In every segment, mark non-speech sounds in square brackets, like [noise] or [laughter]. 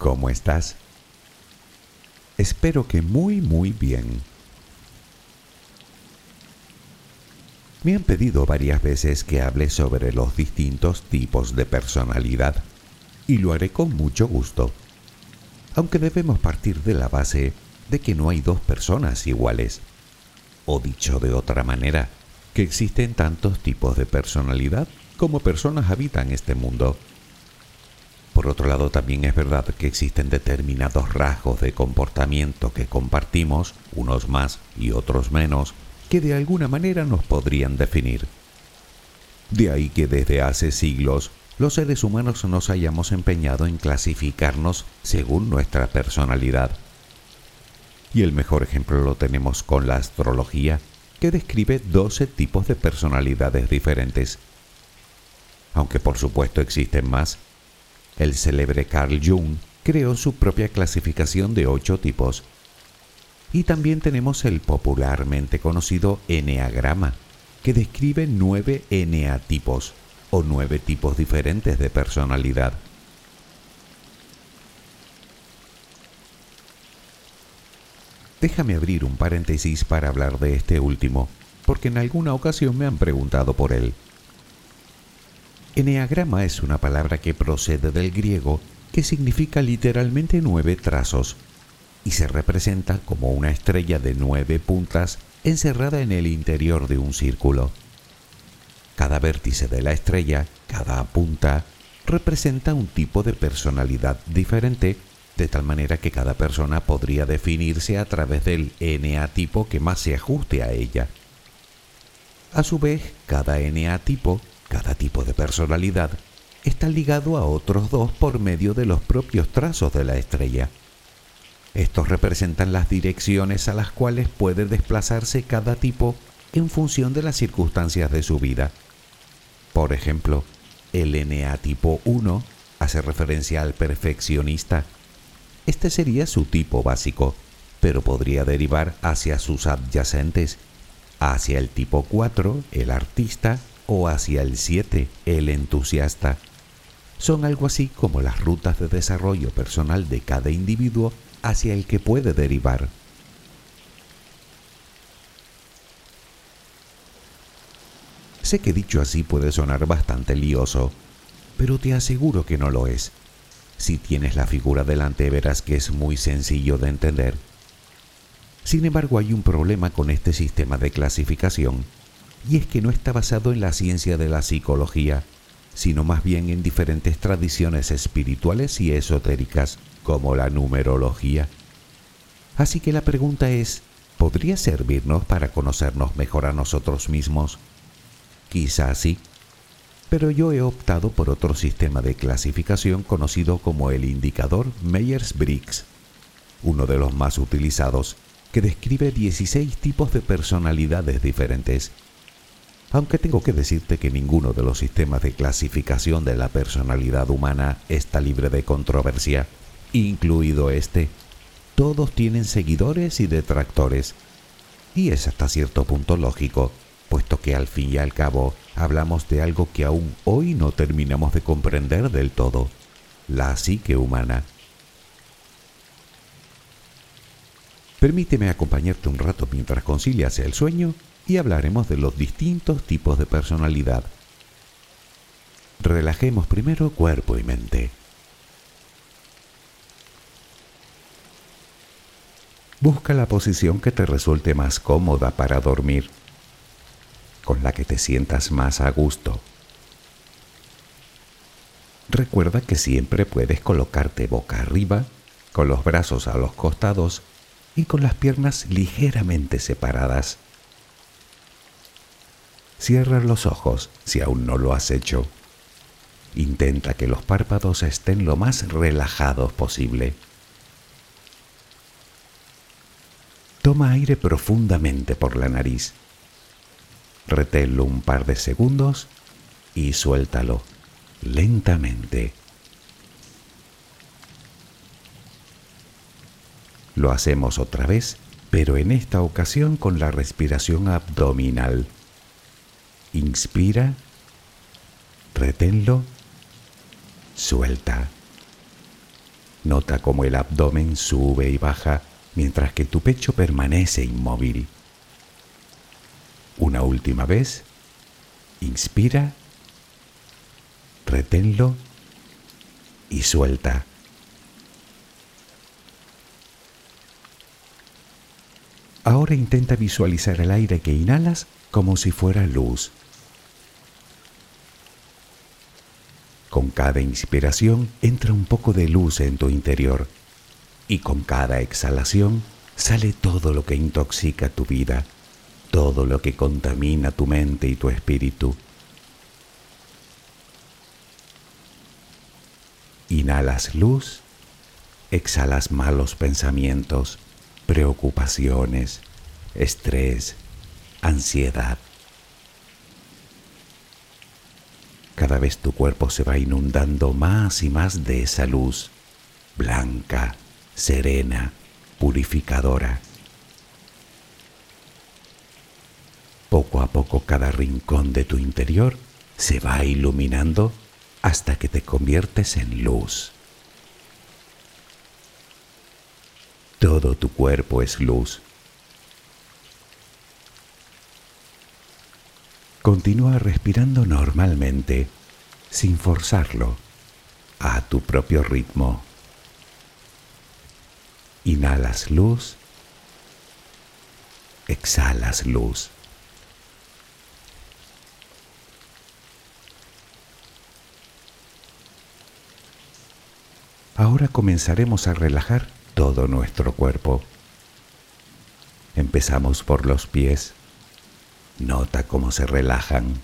¿Cómo estás? Espero que muy muy bien. Me han pedido varias veces que hable sobre los distintos tipos de personalidad y lo haré con mucho gusto. Aunque debemos partir de la base de que no hay dos personas iguales. O dicho de otra manera, que existen tantos tipos de personalidad como personas habitan este mundo. Por otro lado, también es verdad que existen determinados rasgos de comportamiento que compartimos, unos más y otros menos, que de alguna manera nos podrían definir. De ahí que desde hace siglos los seres humanos nos hayamos empeñado en clasificarnos según nuestra personalidad. Y el mejor ejemplo lo tenemos con la astrología, que describe 12 tipos de personalidades diferentes. Aunque por supuesto existen más, el célebre Carl Jung creó su propia clasificación de ocho tipos. Y también tenemos el popularmente conocido Enneagrama, que describe nueve eneatipos, o nueve tipos diferentes de personalidad. Déjame abrir un paréntesis para hablar de este último, porque en alguna ocasión me han preguntado por él. Eneagrama es una palabra que procede del griego que significa literalmente nueve trazos y se representa como una estrella de nueve puntas encerrada en el interior de un círculo. Cada vértice de la estrella, cada punta, representa un tipo de personalidad diferente, de tal manera que cada persona podría definirse a través del eneatipo que más se ajuste a ella. A su vez, cada eneatipo cada tipo de personalidad está ligado a otros dos por medio de los propios trazos de la estrella. Estos representan las direcciones a las cuales puede desplazarse cada tipo en función de las circunstancias de su vida. Por ejemplo, el NA tipo 1 hace referencia al perfeccionista. Este sería su tipo básico, pero podría derivar hacia sus adyacentes, hacia el tipo 4, el artista, o hacia el 7, el entusiasta. Son algo así como las rutas de desarrollo personal de cada individuo hacia el que puede derivar. Sé que dicho así puede sonar bastante lioso, pero te aseguro que no lo es. Si tienes la figura delante verás que es muy sencillo de entender. Sin embargo, hay un problema con este sistema de clasificación y es que no está basado en la ciencia de la psicología, sino más bien en diferentes tradiciones espirituales y esotéricas, como la numerología. Así que la pregunta es, ¿podría servirnos para conocernos mejor a nosotros mismos? Quizás sí, pero yo he optado por otro sistema de clasificación conocido como el indicador Myers-Briggs, uno de los más utilizados, que describe 16 tipos de personalidades diferentes aunque tengo que decirte que ninguno de los sistemas de clasificación de la personalidad humana está libre de controversia, incluido este. Todos tienen seguidores y detractores. Y es hasta cierto punto lógico, puesto que al fin y al cabo hablamos de algo que aún hoy no terminamos de comprender del todo, la psique humana. Permíteme acompañarte un rato mientras concilias el sueño y hablaremos de los distintos tipos de personalidad. Relajemos primero cuerpo y mente. Busca la posición que te resulte más cómoda para dormir, con la que te sientas más a gusto. Recuerda que siempre puedes colocarte boca arriba, con los brazos a los costados y con las piernas ligeramente separadas. Cierra los ojos si aún no lo has hecho. Intenta que los párpados estén lo más relajados posible. Toma aire profundamente por la nariz. Reténlo un par de segundos y suéltalo lentamente. Lo hacemos otra vez, pero en esta ocasión con la respiración abdominal. Inspira, reténlo, suelta. Nota cómo el abdomen sube y baja mientras que tu pecho permanece inmóvil. Una última vez, inspira, reténlo y suelta. Intenta visualizar el aire que inhalas como si fuera luz. Con cada inspiración entra un poco de luz en tu interior y con cada exhalación sale todo lo que intoxica tu vida, todo lo que contamina tu mente y tu espíritu. Inhalas luz, exhalas malos pensamientos, preocupaciones, estrés, ansiedad. Cada vez tu cuerpo se va inundando más y más de esa luz, blanca, serena, purificadora. Poco a poco cada rincón de tu interior se va iluminando hasta que te conviertes en luz. Todo tu cuerpo es luz. Continúa respirando normalmente, sin forzarlo, a tu propio ritmo. Inhalas luz, exhalas luz. Ahora comenzaremos a relajar todo nuestro cuerpo. Empezamos por los pies. Nota cómo se relajan.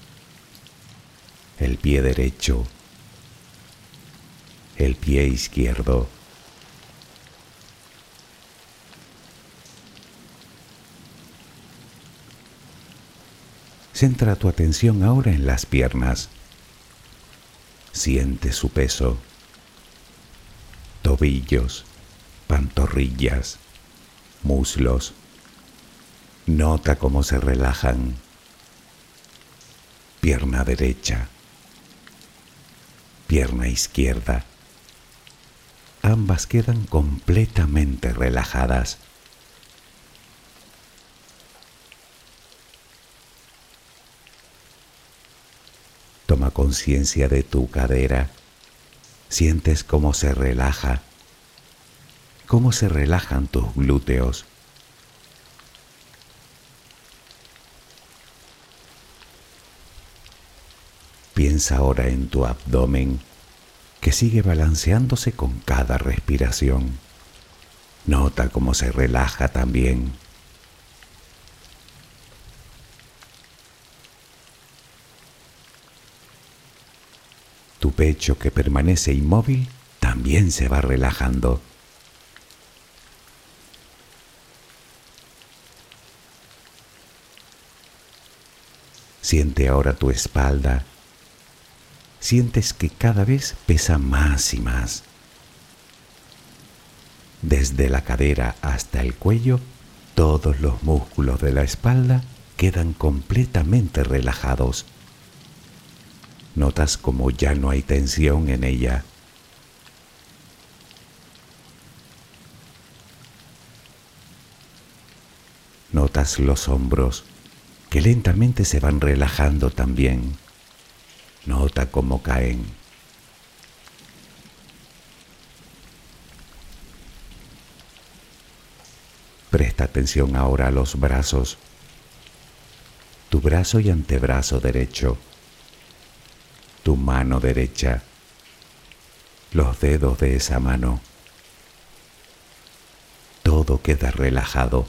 El pie derecho. El pie izquierdo. Centra tu atención ahora en las piernas. Siente su peso. Tobillos pantorrillas, muslos. Nota cómo se relajan. Pierna derecha, pierna izquierda. Ambas quedan completamente relajadas. Toma conciencia de tu cadera. Sientes cómo se relaja cómo se relajan tus glúteos. Piensa ahora en tu abdomen que sigue balanceándose con cada respiración. Nota cómo se relaja también. Tu pecho que permanece inmóvil también se va relajando. Siente ahora tu espalda. Sientes que cada vez pesa más y más. Desde la cadera hasta el cuello, todos los músculos de la espalda quedan completamente relajados. Notas como ya no hay tensión en ella. Notas los hombros que lentamente se van relajando también. Nota cómo caen. Presta atención ahora a los brazos. Tu brazo y antebrazo derecho. Tu mano derecha. Los dedos de esa mano. Todo queda relajado.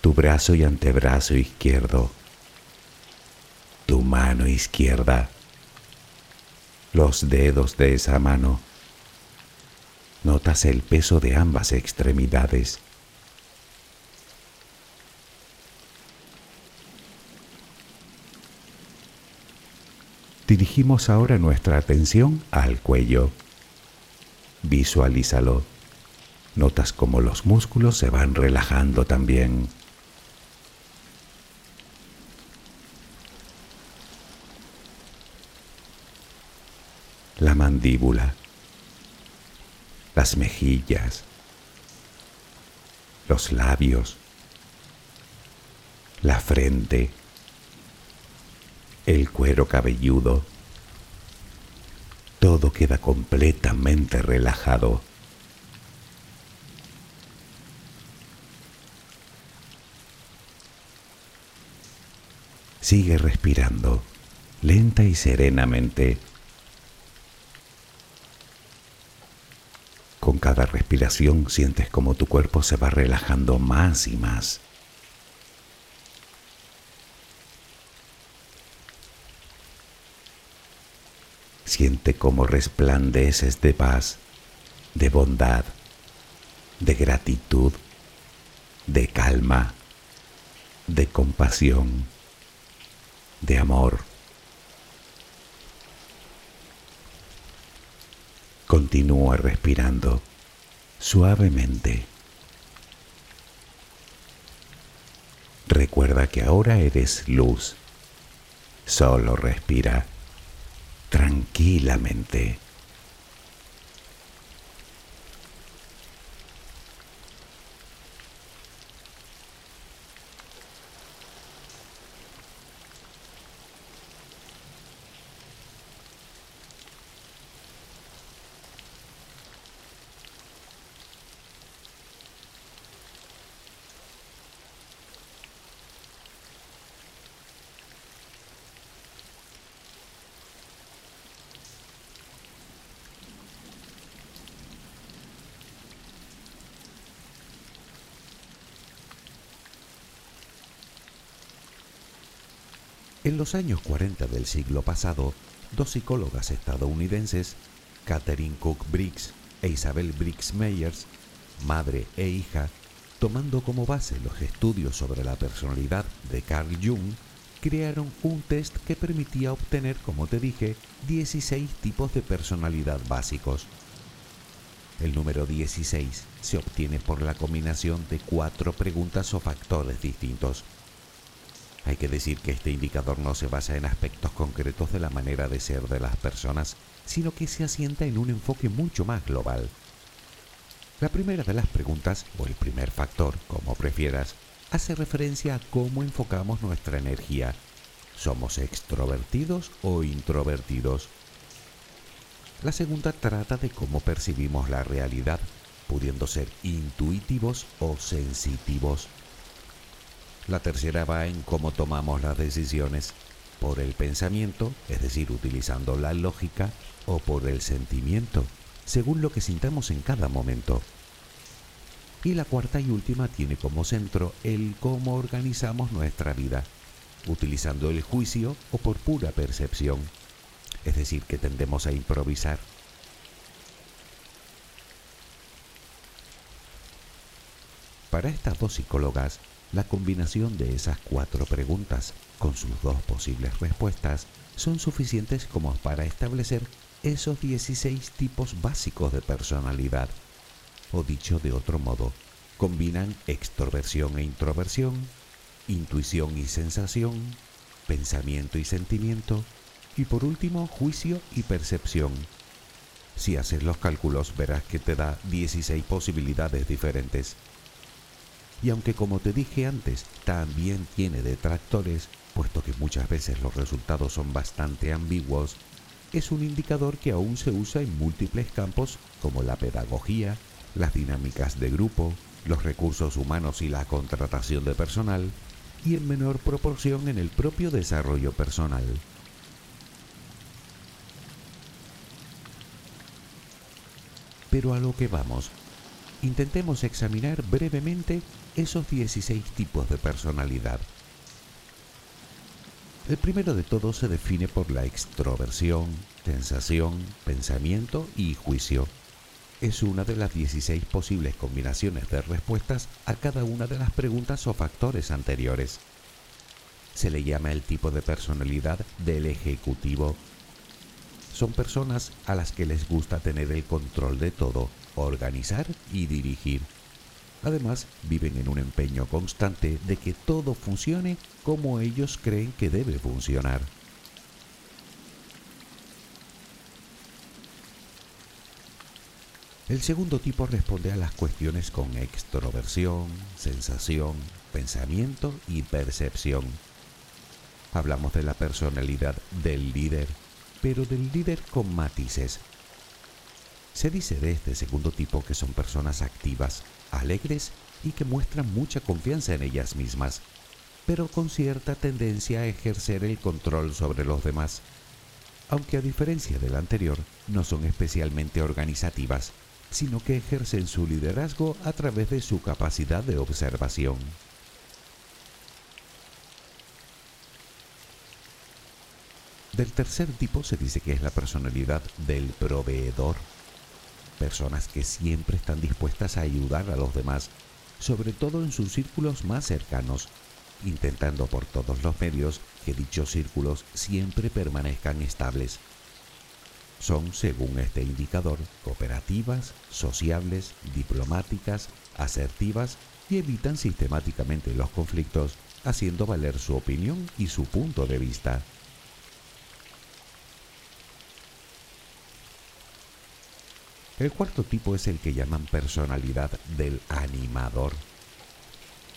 Tu brazo y antebrazo izquierdo. Mano izquierda. Los dedos de esa mano notas el peso de ambas extremidades. Dirigimos ahora nuestra atención al cuello. Visualízalo. Notas cómo los músculos se van relajando también. La mandíbula las mejillas, los labios, la frente, el cuero cabelludo. Todo queda completamente relajado. Sigue respirando, lenta y serenamente. Con cada respiración sientes como tu cuerpo se va relajando más y más. Siente cómo resplandeces de paz, de bondad, de gratitud, de calma, de compasión, de amor. Continúa respirando suavemente. Recuerda que ahora eres luz. Solo respira tranquilamente. En los años 40 del siglo pasado, dos psicólogas estadounidenses, Catherine Cook Briggs e Isabel Briggs Meyers, madre e hija, tomando como base los estudios sobre la personalidad de Carl Jung, crearon un test que permitía obtener, como te dije, 16 tipos de personalidad básicos. El número 16 se obtiene por la combinación de cuatro preguntas o factores distintos. Hay que decir que este indicador no se basa en aspectos concretos de la manera de ser de las personas, sino que se asienta en un enfoque mucho más global. La primera de las preguntas, o el primer factor, como prefieras, hace referencia a cómo enfocamos nuestra energía. ¿Somos extrovertidos o introvertidos? La segunda trata de cómo percibimos la realidad, pudiendo ser intuitivos o sensitivos. La tercera va en cómo tomamos las decisiones, por el pensamiento, es decir, utilizando la lógica, o por el sentimiento, según lo que sintamos en cada momento. Y la cuarta y última tiene como centro el cómo organizamos nuestra vida, utilizando el juicio o por pura percepción, es decir, que tendemos a improvisar. Para estas dos psicólogas, la combinación de esas cuatro preguntas con sus dos posibles respuestas son suficientes como para establecer esos 16 tipos básicos de personalidad. O dicho de otro modo, combinan extroversión e introversión, intuición y sensación, pensamiento y sentimiento, y por último juicio y percepción. Si haces los cálculos verás que te da 16 posibilidades diferentes y aunque como te dije antes, también tiene detractores, puesto que muchas veces los resultados son bastante ambiguos, es un indicador que aún se usa en múltiples campos como la pedagogía, las dinámicas de grupo, los recursos humanos y la contratación de personal, y en menor proporción en el propio desarrollo personal. Pero a lo que vamos, intentemos examinar brevemente esos 16 tipos de personalidad. El primero de todos se define por la extroversión, sensación, pensamiento y juicio. Es una de las 16 posibles combinaciones de respuestas a cada una de las preguntas o factores anteriores. Se le llama el tipo de personalidad del ejecutivo. Son personas a las que les gusta tener el control de todo, organizar y dirigir. Además, viven en un empeño constante de que todo funcione como ellos creen que debe funcionar. El segundo tipo responde a las cuestiones con extroversión, sensación, pensamiento y percepción. Hablamos de la personalidad del líder, pero del líder con matices. Se dice de este segundo tipo que son personas activas, alegres y que muestran mucha confianza en ellas mismas, pero con cierta tendencia a ejercer el control sobre los demás. Aunque a diferencia del anterior, no son especialmente organizativas, sino que ejercen su liderazgo a través de su capacidad de observación. Del tercer tipo se dice que es la personalidad del proveedor personas que siempre están dispuestas a ayudar a los demás, sobre todo en sus círculos más cercanos, intentando por todos los medios que dichos círculos siempre permanezcan estables. Son, según este indicador, cooperativas, sociables, diplomáticas, asertivas y evitan sistemáticamente los conflictos, haciendo valer su opinión y su punto de vista. El cuarto tipo es el que llaman personalidad del animador.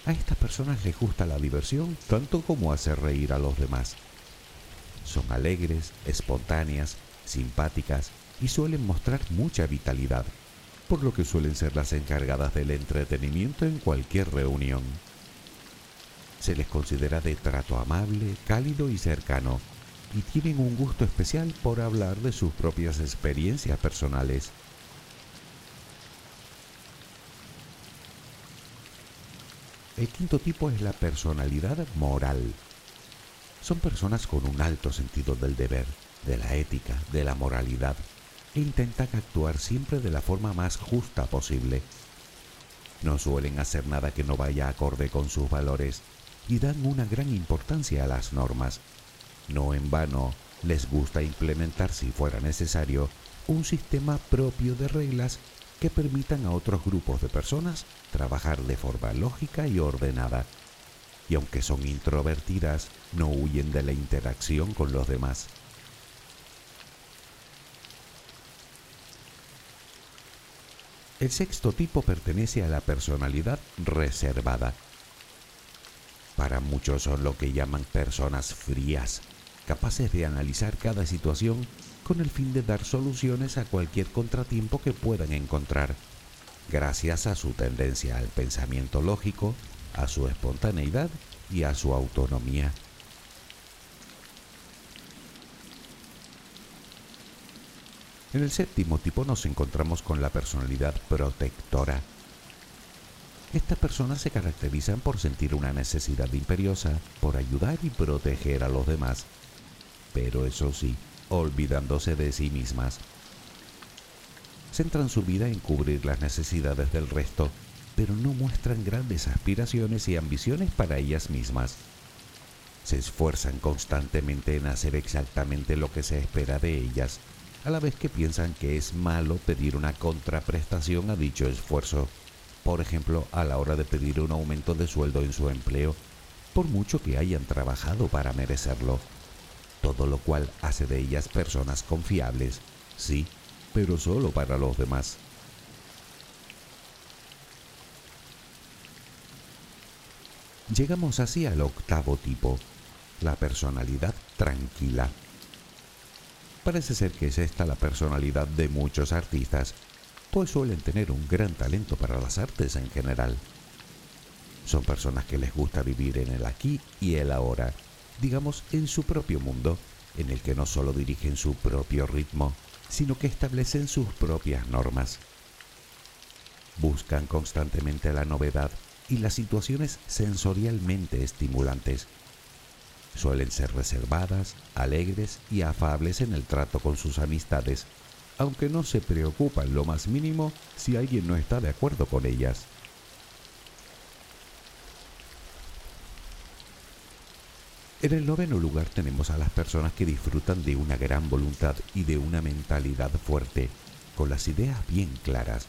A estas personas les gusta la diversión tanto como hacer reír a los demás. Son alegres, espontáneas, simpáticas y suelen mostrar mucha vitalidad, por lo que suelen ser las encargadas del entretenimiento en cualquier reunión. Se les considera de trato amable, cálido y cercano, y tienen un gusto especial por hablar de sus propias experiencias personales. El quinto tipo es la personalidad moral. Son personas con un alto sentido del deber, de la ética, de la moralidad, e intentan actuar siempre de la forma más justa posible. No suelen hacer nada que no vaya acorde con sus valores y dan una gran importancia a las normas. No en vano les gusta implementar, si fuera necesario, un sistema propio de reglas que permitan a otros grupos de personas trabajar de forma lógica y ordenada. Y aunque son introvertidas, no huyen de la interacción con los demás. El sexto tipo pertenece a la personalidad reservada. Para muchos son lo que llaman personas frías, capaces de analizar cada situación con el fin de dar soluciones a cualquier contratiempo que puedan encontrar, gracias a su tendencia al pensamiento lógico, a su espontaneidad y a su autonomía. En el séptimo tipo nos encontramos con la personalidad protectora. Estas personas se caracterizan por sentir una necesidad imperiosa por ayudar y proteger a los demás, pero eso sí, olvidándose de sí mismas. Centran su vida en cubrir las necesidades del resto, pero no muestran grandes aspiraciones y ambiciones para ellas mismas. Se esfuerzan constantemente en hacer exactamente lo que se espera de ellas, a la vez que piensan que es malo pedir una contraprestación a dicho esfuerzo, por ejemplo, a la hora de pedir un aumento de sueldo en su empleo, por mucho que hayan trabajado para merecerlo todo lo cual hace de ellas personas confiables, sí, pero solo para los demás. Llegamos así al octavo tipo, la personalidad tranquila. Parece ser que es esta la personalidad de muchos artistas, pues suelen tener un gran talento para las artes en general. Son personas que les gusta vivir en el aquí y el ahora, digamos en su propio mundo, en el que no solo dirigen su propio ritmo, sino que establecen sus propias normas. Buscan constantemente la novedad y las situaciones sensorialmente estimulantes. Suelen ser reservadas, alegres y afables en el trato con sus amistades, aunque no se preocupan lo más mínimo si alguien no está de acuerdo con ellas. En el noveno lugar tenemos a las personas que disfrutan de una gran voluntad y de una mentalidad fuerte, con las ideas bien claras.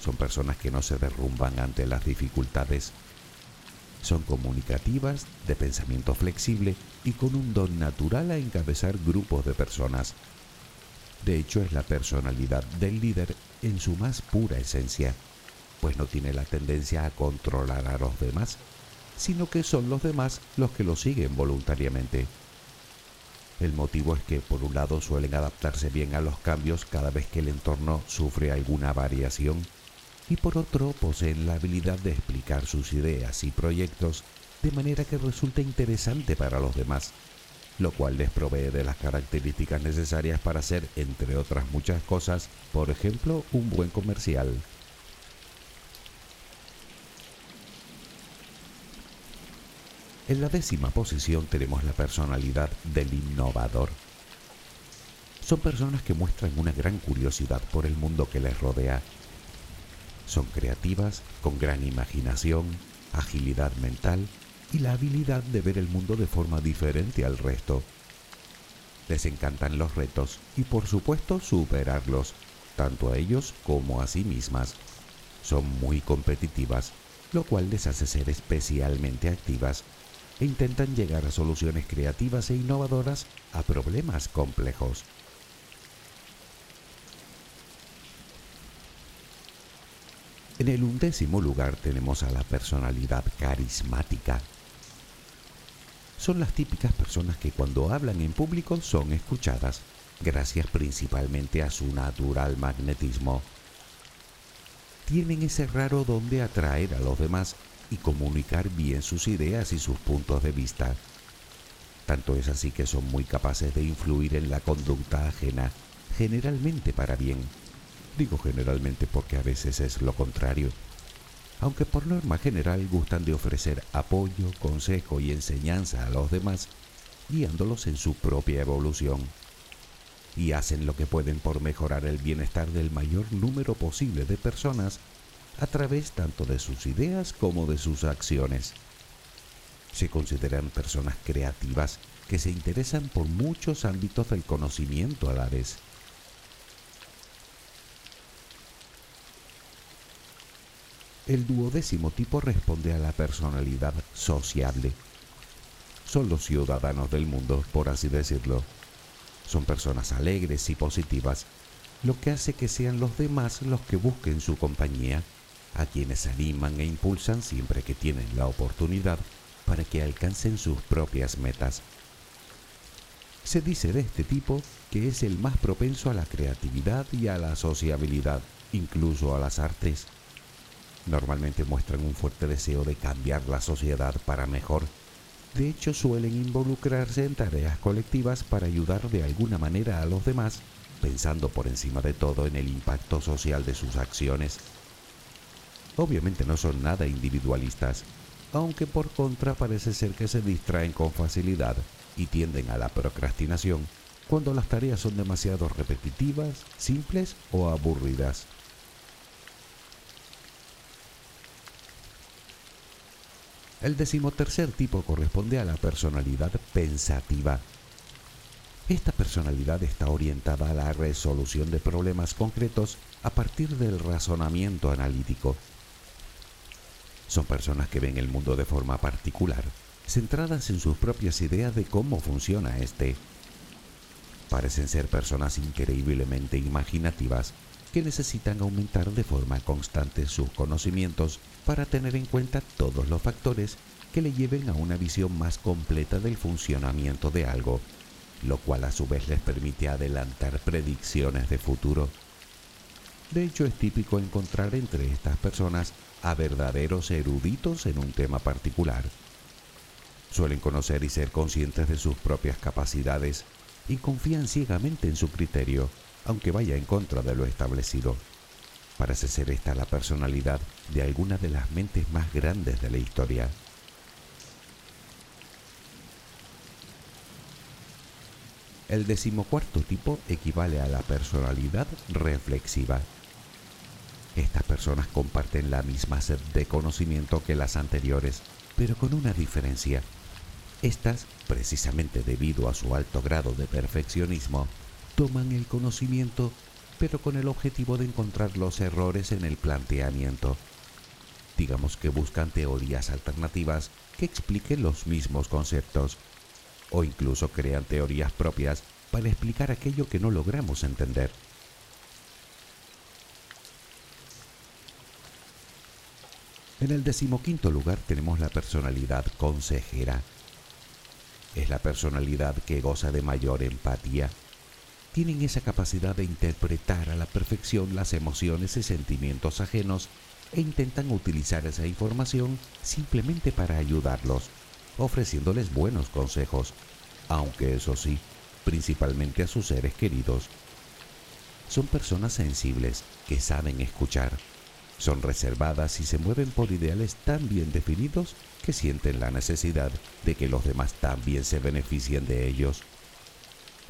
Son personas que no se derrumban ante las dificultades. Son comunicativas, de pensamiento flexible y con un don natural a encabezar grupos de personas. De hecho, es la personalidad del líder en su más pura esencia, pues no tiene la tendencia a controlar a los demás, sino que son los demás los que lo siguen voluntariamente. El motivo es que por un lado suelen adaptarse bien a los cambios cada vez que el entorno sufre alguna variación y por otro poseen la habilidad de explicar sus ideas y proyectos de manera que resulte interesante para los demás, lo cual les provee de las características necesarias para ser, entre otras muchas cosas, por ejemplo, un buen comercial. En la décima posición tenemos la personalidad del innovador. Son personas que muestran una gran curiosidad por el mundo que les rodea. Son creativas, con gran imaginación, agilidad mental y la habilidad de ver el mundo de forma diferente al resto. Les encantan los retos y por supuesto superarlos, tanto a ellos como a sí mismas. Son muy competitivas, lo cual les hace ser especialmente activas e intentan llegar a soluciones creativas e innovadoras a problemas complejos. En el undécimo lugar tenemos a la personalidad carismática. Son las típicas personas que cuando hablan en público son escuchadas, gracias principalmente a su natural magnetismo. Tienen ese raro don de atraer a los demás y comunicar bien sus ideas y sus puntos de vista. Tanto es así que son muy capaces de influir en la conducta ajena, generalmente para bien. Digo generalmente porque a veces es lo contrario. Aunque por norma general gustan de ofrecer apoyo, consejo y enseñanza a los demás, guiándolos en su propia evolución. Y hacen lo que pueden por mejorar el bienestar del mayor número posible de personas a través tanto de sus ideas como de sus acciones. Se consideran personas creativas que se interesan por muchos ámbitos del conocimiento a la vez. El duodécimo tipo responde a la personalidad sociable. Son los ciudadanos del mundo, por así decirlo. Son personas alegres y positivas, lo que hace que sean los demás los que busquen su compañía a quienes animan e impulsan siempre que tienen la oportunidad para que alcancen sus propias metas. Se dice de este tipo que es el más propenso a la creatividad y a la sociabilidad, incluso a las artes. Normalmente muestran un fuerte deseo de cambiar la sociedad para mejor. De hecho, suelen involucrarse en tareas colectivas para ayudar de alguna manera a los demás, pensando por encima de todo en el impacto social de sus acciones. Obviamente no son nada individualistas, aunque por contra parece ser que se distraen con facilidad y tienden a la procrastinación cuando las tareas son demasiado repetitivas, simples o aburridas. El decimotercer tipo corresponde a la personalidad pensativa. Esta personalidad está orientada a la resolución de problemas concretos a partir del razonamiento analítico son personas que ven el mundo de forma particular, centradas en sus propias ideas de cómo funciona este. Parecen ser personas increíblemente imaginativas que necesitan aumentar de forma constante sus conocimientos para tener en cuenta todos los factores que le lleven a una visión más completa del funcionamiento de algo, lo cual a su vez les permite adelantar predicciones de futuro. De hecho, es típico encontrar entre estas personas a verdaderos eruditos en un tema particular. Suelen conocer y ser conscientes de sus propias capacidades y confían ciegamente en su criterio, aunque vaya en contra de lo establecido. Parece ser esta la personalidad de alguna de las mentes más grandes de la historia. El decimocuarto tipo equivale a la personalidad reflexiva. Estas personas comparten la misma sed de conocimiento que las anteriores, pero con una diferencia. Estas, precisamente debido a su alto grado de perfeccionismo, toman el conocimiento, pero con el objetivo de encontrar los errores en el planteamiento. Digamos que buscan teorías alternativas que expliquen los mismos conceptos o incluso crean teorías propias para explicar aquello que no logramos entender. En el decimoquinto lugar tenemos la personalidad consejera. Es la personalidad que goza de mayor empatía. Tienen esa capacidad de interpretar a la perfección las emociones y sentimientos ajenos e intentan utilizar esa información simplemente para ayudarlos ofreciéndoles buenos consejos, aunque eso sí, principalmente a sus seres queridos. Son personas sensibles que saben escuchar. Son reservadas y se mueven por ideales tan bien definidos que sienten la necesidad de que los demás también se beneficien de ellos.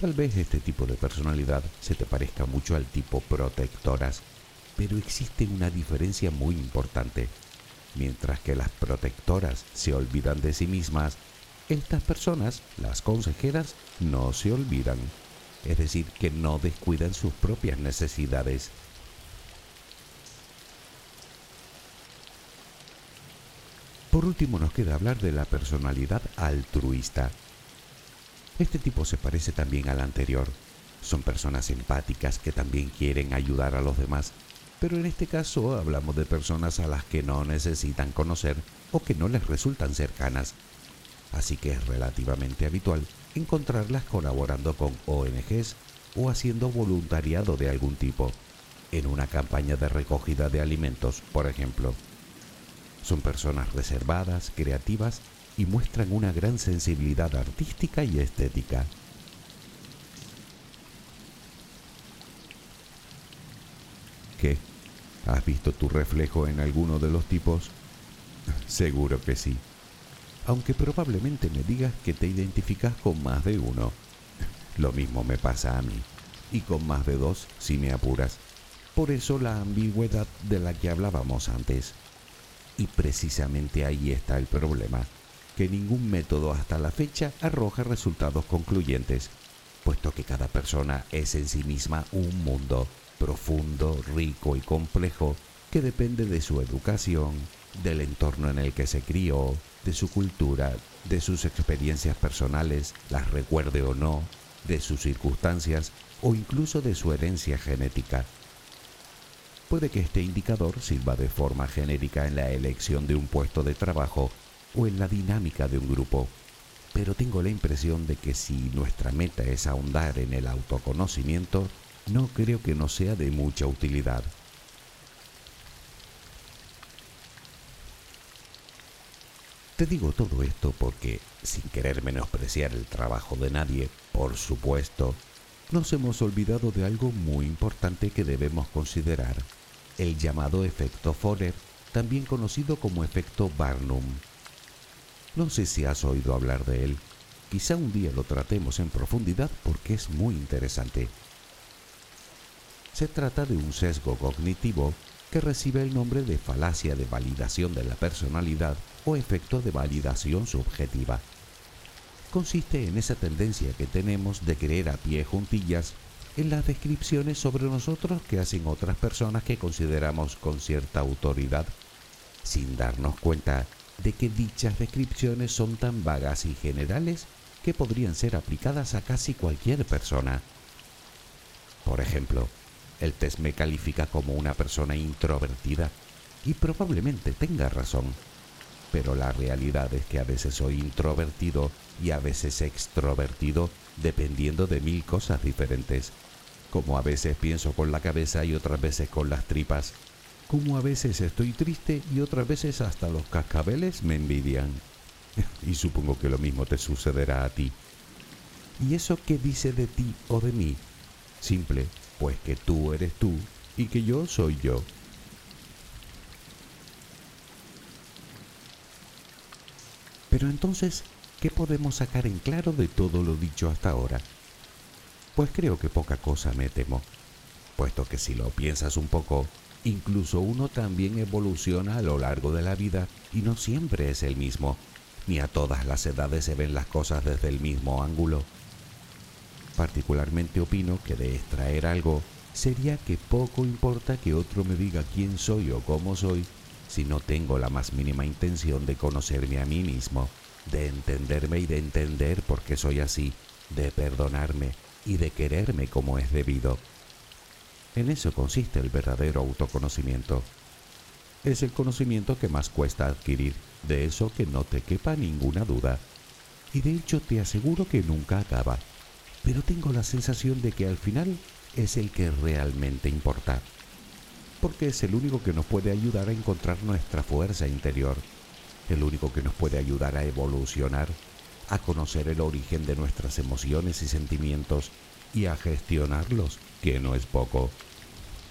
Tal vez este tipo de personalidad se te parezca mucho al tipo protectoras, pero existe una diferencia muy importante. Mientras que las protectoras se olvidan de sí mismas, estas personas, las consejeras, no se olvidan. Es decir, que no descuidan sus propias necesidades. Por último nos queda hablar de la personalidad altruista. Este tipo se parece también al anterior. Son personas empáticas que también quieren ayudar a los demás pero en este caso hablamos de personas a las que no necesitan conocer o que no les resultan cercanas. Así que es relativamente habitual encontrarlas colaborando con ONGs o haciendo voluntariado de algún tipo, en una campaña de recogida de alimentos, por ejemplo. Son personas reservadas, creativas y muestran una gran sensibilidad artística y estética. ¿Qué? ¿Has visto tu reflejo en alguno de los tipos? [laughs] Seguro que sí. Aunque probablemente me digas que te identificas con más de uno. [laughs] Lo mismo me pasa a mí. Y con más de dos si me apuras. Por eso la ambigüedad de la que hablábamos antes. Y precisamente ahí está el problema, que ningún método hasta la fecha arroja resultados concluyentes, puesto que cada persona es en sí misma un mundo profundo, rico y complejo que depende de su educación, del entorno en el que se crió, de su cultura, de sus experiencias personales, las recuerde o no, de sus circunstancias o incluso de su herencia genética. Puede que este indicador sirva de forma genérica en la elección de un puesto de trabajo o en la dinámica de un grupo, pero tengo la impresión de que si nuestra meta es ahondar en el autoconocimiento, no creo que no sea de mucha utilidad. Te digo todo esto porque, sin querer menospreciar el trabajo de nadie, por supuesto, nos hemos olvidado de algo muy importante que debemos considerar, el llamado efecto Forer, también conocido como efecto Barnum. No sé si has oído hablar de él, quizá un día lo tratemos en profundidad porque es muy interesante. Se trata de un sesgo cognitivo que recibe el nombre de falacia de validación de la personalidad o efecto de validación subjetiva. Consiste en esa tendencia que tenemos de creer a pie juntillas en las descripciones sobre nosotros que hacen otras personas que consideramos con cierta autoridad, sin darnos cuenta de que dichas descripciones son tan vagas y generales que podrían ser aplicadas a casi cualquier persona. Por ejemplo, el test me califica como una persona introvertida y probablemente tenga razón. Pero la realidad es que a veces soy introvertido y a veces extrovertido dependiendo de mil cosas diferentes. como a veces pienso con la cabeza y otras veces con las tripas, como a veces estoy triste y otras veces hasta los cascabeles me envidian. [laughs] y supongo que lo mismo te sucederá a ti. ¿Y eso qué dice de ti o de mí? Simple, pues que tú eres tú y que yo soy yo. Pero entonces, ¿qué podemos sacar en claro de todo lo dicho hasta ahora? Pues creo que poca cosa me temo, puesto que si lo piensas un poco, incluso uno también evoluciona a lo largo de la vida y no siempre es el mismo, ni a todas las edades se ven las cosas desde el mismo ángulo. Particularmente opino que de extraer algo sería que poco importa que otro me diga quién soy o cómo soy si no tengo la más mínima intención de conocerme a mí mismo, de entenderme y de entender por qué soy así, de perdonarme y de quererme como es debido. En eso consiste el verdadero autoconocimiento. Es el conocimiento que más cuesta adquirir, de eso que no te quepa ninguna duda. Y de hecho te aseguro que nunca acaba. Pero tengo la sensación de que al final es el que realmente importa porque es el único que nos puede ayudar a encontrar nuestra fuerza interior, el único que nos puede ayudar a evolucionar, a conocer el origen de nuestras emociones y sentimientos y a gestionarlos, que no es poco,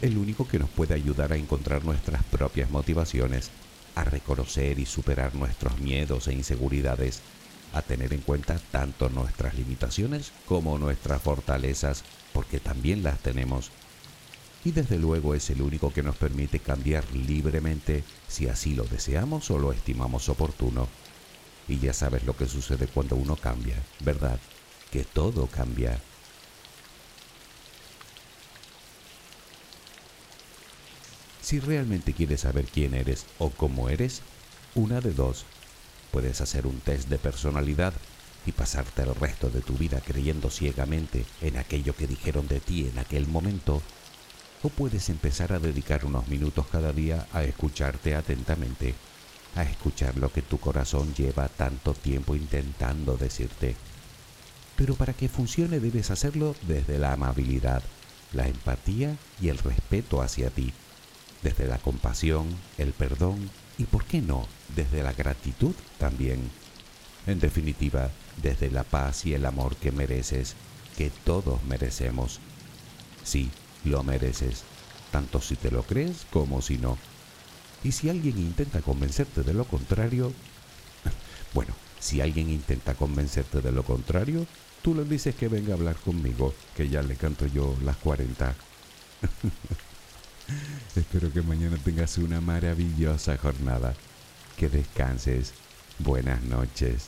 el único que nos puede ayudar a encontrar nuestras propias motivaciones, a reconocer y superar nuestros miedos e inseguridades, a tener en cuenta tanto nuestras limitaciones como nuestras fortalezas, porque también las tenemos y desde luego es el único que nos permite cambiar libremente si así lo deseamos o lo estimamos oportuno. Y ya sabes lo que sucede cuando uno cambia, ¿verdad? Que todo cambia. Si realmente quieres saber quién eres o cómo eres, una de dos. Puedes hacer un test de personalidad y pasarte el resto de tu vida creyendo ciegamente en aquello que dijeron de ti en aquel momento o puedes empezar a dedicar unos minutos cada día a escucharte atentamente, a escuchar lo que tu corazón lleva tanto tiempo intentando decirte. Pero para que funcione debes hacerlo desde la amabilidad, la empatía y el respeto hacia ti, desde la compasión, el perdón y, ¿por qué no?, desde la gratitud también. En definitiva, desde la paz y el amor que mereces, que todos merecemos. Sí, lo mereces, tanto si te lo crees como si no. Y si alguien intenta convencerte de lo contrario, [laughs] bueno, si alguien intenta convencerte de lo contrario, tú le dices que venga a hablar conmigo, que ya le canto yo las 40. [laughs] Espero que mañana tengas una maravillosa jornada. Que descanses. Buenas noches.